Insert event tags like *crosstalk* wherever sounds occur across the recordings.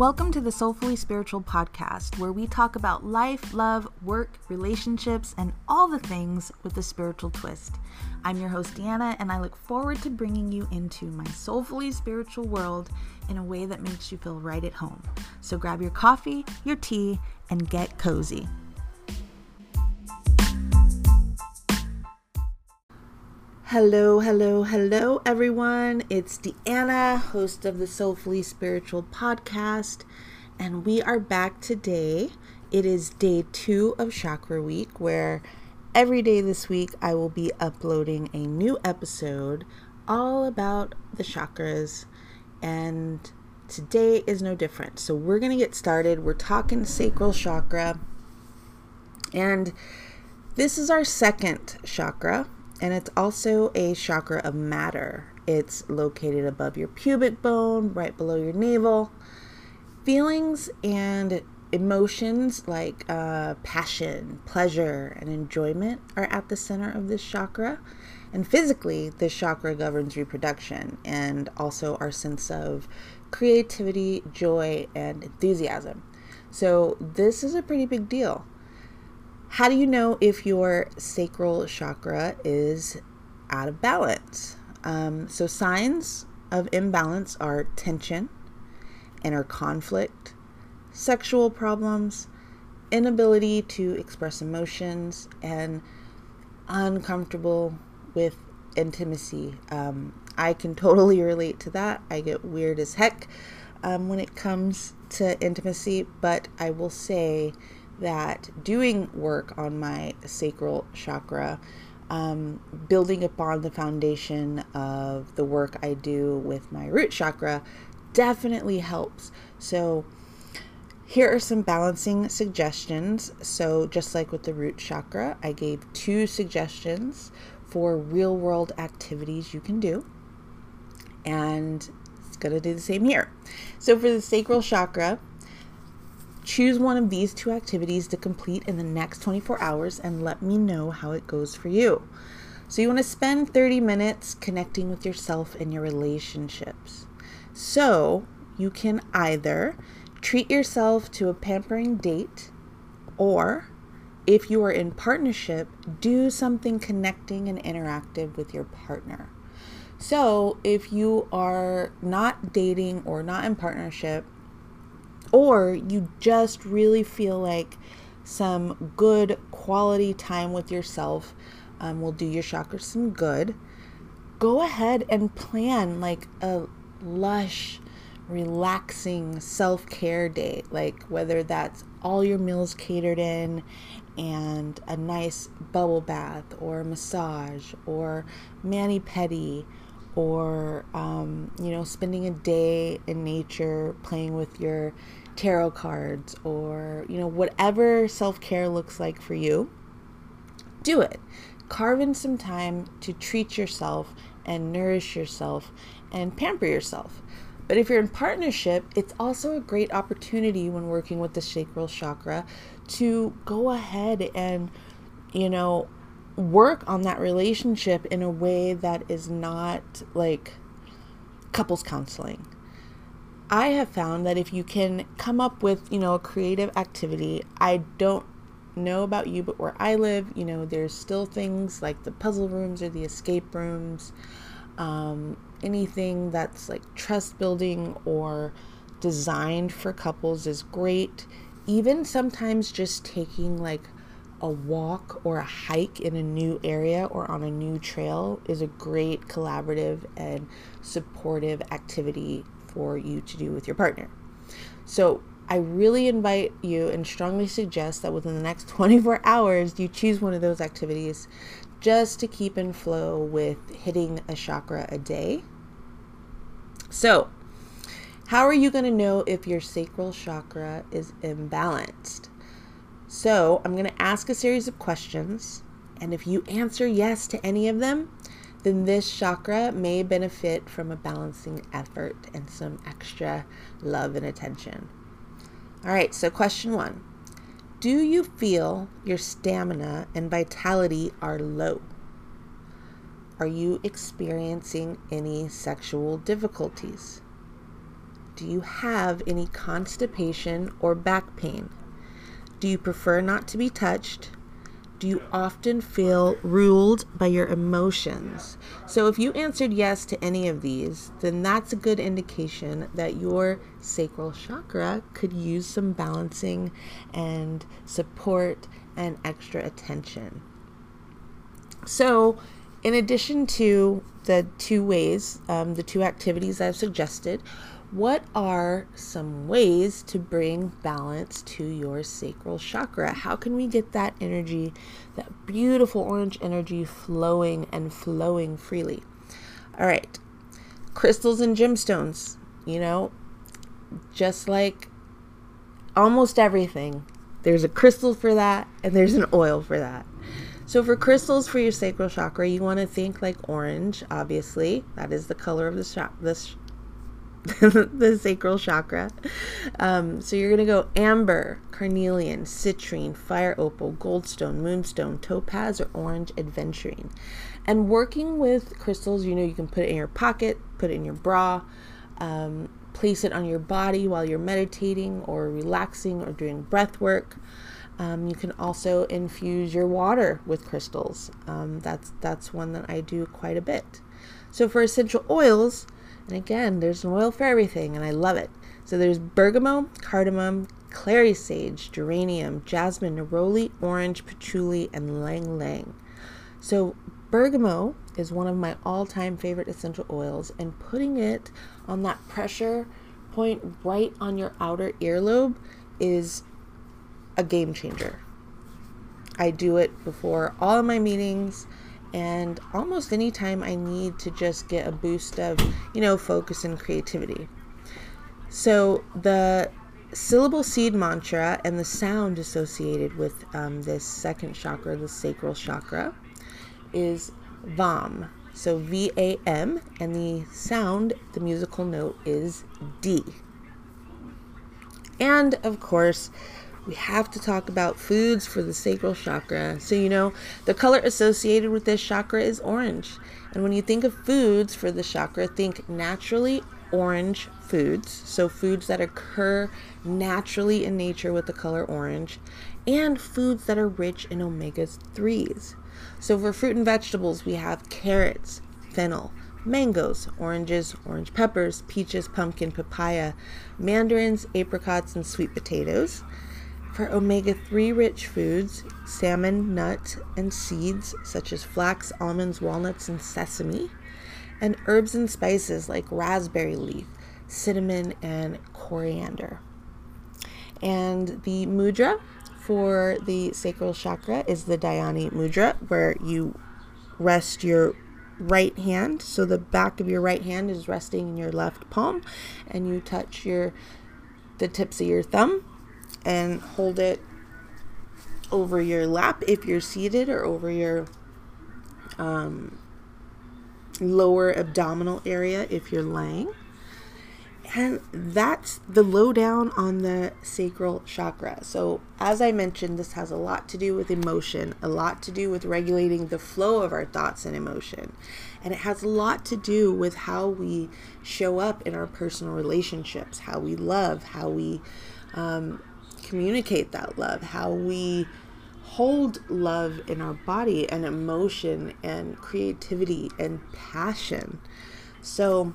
Welcome to the Soulfully Spiritual podcast, where we talk about life, love, work, relationships, and all the things with a spiritual twist. I'm your host, Deanna, and I look forward to bringing you into my soulfully spiritual world in a way that makes you feel right at home. So grab your coffee, your tea, and get cozy. Hello, hello, hello, everyone. It's Deanna, host of the Soulfully Spiritual podcast, and we are back today. It is day two of Chakra Week, where every day this week I will be uploading a new episode all about the chakras, and today is no different. So, we're going to get started. We're talking sacral chakra, and this is our second chakra and it's also a chakra of matter. It's located above your pubic bone, right below your navel. Feelings and emotions like uh, passion, pleasure, and enjoyment are at the center of this chakra. And physically, this chakra governs reproduction and also our sense of creativity, joy, and enthusiasm. So, this is a pretty big deal. How do you know if your sacral chakra is out of balance? Um, so, signs of imbalance are tension, inner conflict, sexual problems, inability to express emotions, and uncomfortable with intimacy. Um, I can totally *laughs* relate to that. I get weird as heck um, when it comes to intimacy, but I will say that doing work on my sacral chakra, um, building upon the foundation of the work I do with my root chakra, definitely helps. So, here are some balancing suggestions. So, just like with the root chakra, I gave two suggestions for real world activities you can do. And it's going to do the same here. So, for the sacral chakra, Choose one of these two activities to complete in the next 24 hours and let me know how it goes for you. So, you want to spend 30 minutes connecting with yourself and your relationships. So, you can either treat yourself to a pampering date, or if you are in partnership, do something connecting and interactive with your partner. So, if you are not dating or not in partnership, or you just really feel like some good quality time with yourself um, will do your chakras some good, go ahead and plan like a lush, relaxing self care day. Like whether that's all your meals catered in and a nice bubble bath or massage or mani pedi or um, you know spending a day in nature playing with your tarot cards or, you know, whatever self care looks like for you, do it. Carve in some time to treat yourself and nourish yourself and pamper yourself. But if you're in partnership, it's also a great opportunity when working with the sacral chakra to go ahead and, you know, work on that relationship in a way that is not like couples counseling I have found that if you can come up with, you know, a creative activity, I don't know about you, but where I live, you know, there's still things like the puzzle rooms or the escape rooms, um, anything that's like trust building or designed for couples is great. Even sometimes just taking like a walk or a hike in a new area or on a new trail is a great collaborative and supportive activity for you to do with your partner. So, I really invite you and strongly suggest that within the next *laughs* 24 hours, you choose one of those activities just to keep in flow with hitting a chakra a day. So, how are you going to know if your sacral chakra is imbalanced? So, I'm going to ask a series of questions, and if you answer yes to any of them, then this chakra may benefit from a balancing effort and some extra love and attention. All right, so question one Do you feel your stamina and vitality are low? Are you experiencing any sexual difficulties? Do you have any constipation or back pain? Do you prefer not to be touched? Do you often feel ruled by your emotions? So, if you answered yes to any of these, then that's a good indication that your sacral chakra could use some balancing and support and extra attention. So, in addition to the two ways, um, the two activities I've suggested, what are some ways to bring balance to your sacral chakra? How can we get that energy, that beautiful orange energy flowing and flowing freely? All right, crystals and gemstones, you know, just like almost everything, there's a crystal for that and there's an oil for that. So, for crystals for your sacral chakra, you want to think like orange, obviously. That is the color of the, sh- this *laughs* the sacral chakra. Um, so you're going to go amber, carnelian, citrine, fire opal, goldstone, moonstone, topaz, or orange aventurine. And working with crystals, you know, you can put it in your pocket, put it in your bra, um, place it on your body while you're meditating or relaxing or doing breath work. Um, you can also infuse your water with crystals. Um, that's that's one that I do quite a bit. So for essential oils, and again, there's an oil for everything, and I love it. So there's bergamot, cardamom, clary sage, geranium, jasmine, neroli, orange, patchouli, and ylang ylang. So bergamot is one of my all-time favorite essential oils, and putting it on that pressure point right on your outer earlobe is a game changer. I do it before all of my meetings and almost anytime I need to just get a boost of, you know, focus and creativity. So the syllable seed mantra and the sound associated with um, this second chakra, the sacral chakra, is VAM. So V A M, and the sound, the musical note is D. And of course, we have to talk about foods for the sacral chakra. So, you know, the color associated with this chakra is orange. And when you think of foods for the chakra, think naturally orange foods. So, foods that occur naturally in nature with the color orange, and foods that are rich in omega 3s. So, for fruit and vegetables, we have carrots, fennel, mangoes, oranges, orange peppers, peaches, pumpkin, papaya, mandarins, apricots, and sweet potatoes. For omega 3 rich foods, salmon, nuts, and seeds such as flax, almonds, walnuts, and sesame, and herbs and spices like raspberry leaf, cinnamon, and coriander. And the mudra for the sacral chakra is the Dhyani mudra, where you rest your right hand. So the back of your right hand is resting in your left palm, and you touch your the tips of your thumb and hold it over your lap if you're seated or over your um, lower abdominal area if you're laying. And that's the lowdown on the sacral chakra. So, as I mentioned, this has a lot to do with emotion, a lot to do with regulating the flow of our thoughts and emotion. And it has a lot to do with how we show up in our personal relationships, how we love, how we um, communicate that love, how we hold love in our body and emotion and creativity and passion. So,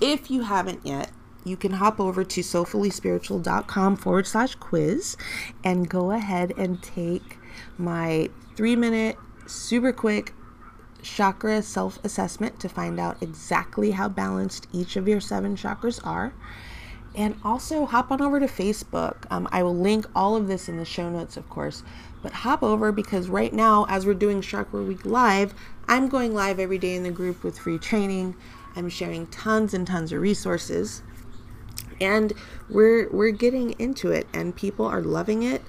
if you haven't yet, you can hop over to soulfullyspiritual.com forward slash quiz and go ahead and take my three minute, super quick chakra self assessment to find out exactly how balanced each of your seven chakras are. And also hop on over to Facebook. Um, I will link all of this in the show notes, of course. But hop over because right now, as we're doing Chakra Week Live, I'm going live every day in the group with free training. I'm sharing tons and tons of resources. And we're we're getting into it and people are loving it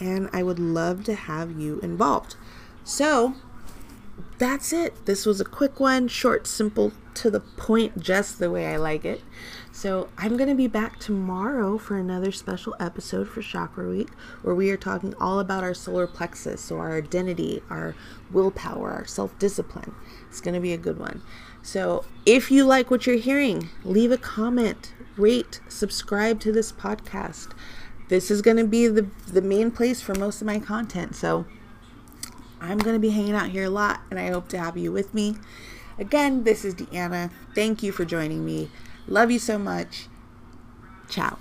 and I would love to have you involved. So, that's it. This was a quick one, short, simple, to the point, just the way I like it. So, I'm going to be back tomorrow for another special episode for Chakra Week where we are talking all about our solar plexus, so our identity, our willpower, our self discipline. It's going to be a good one. So, if you like what you're hearing, leave a comment, rate, subscribe to this podcast. This is going to be the, the main place for most of my content. So, I'm going to be hanging out here a lot, and I hope to have you with me. Again, this is Deanna. Thank you for joining me. Love you so much. Ciao.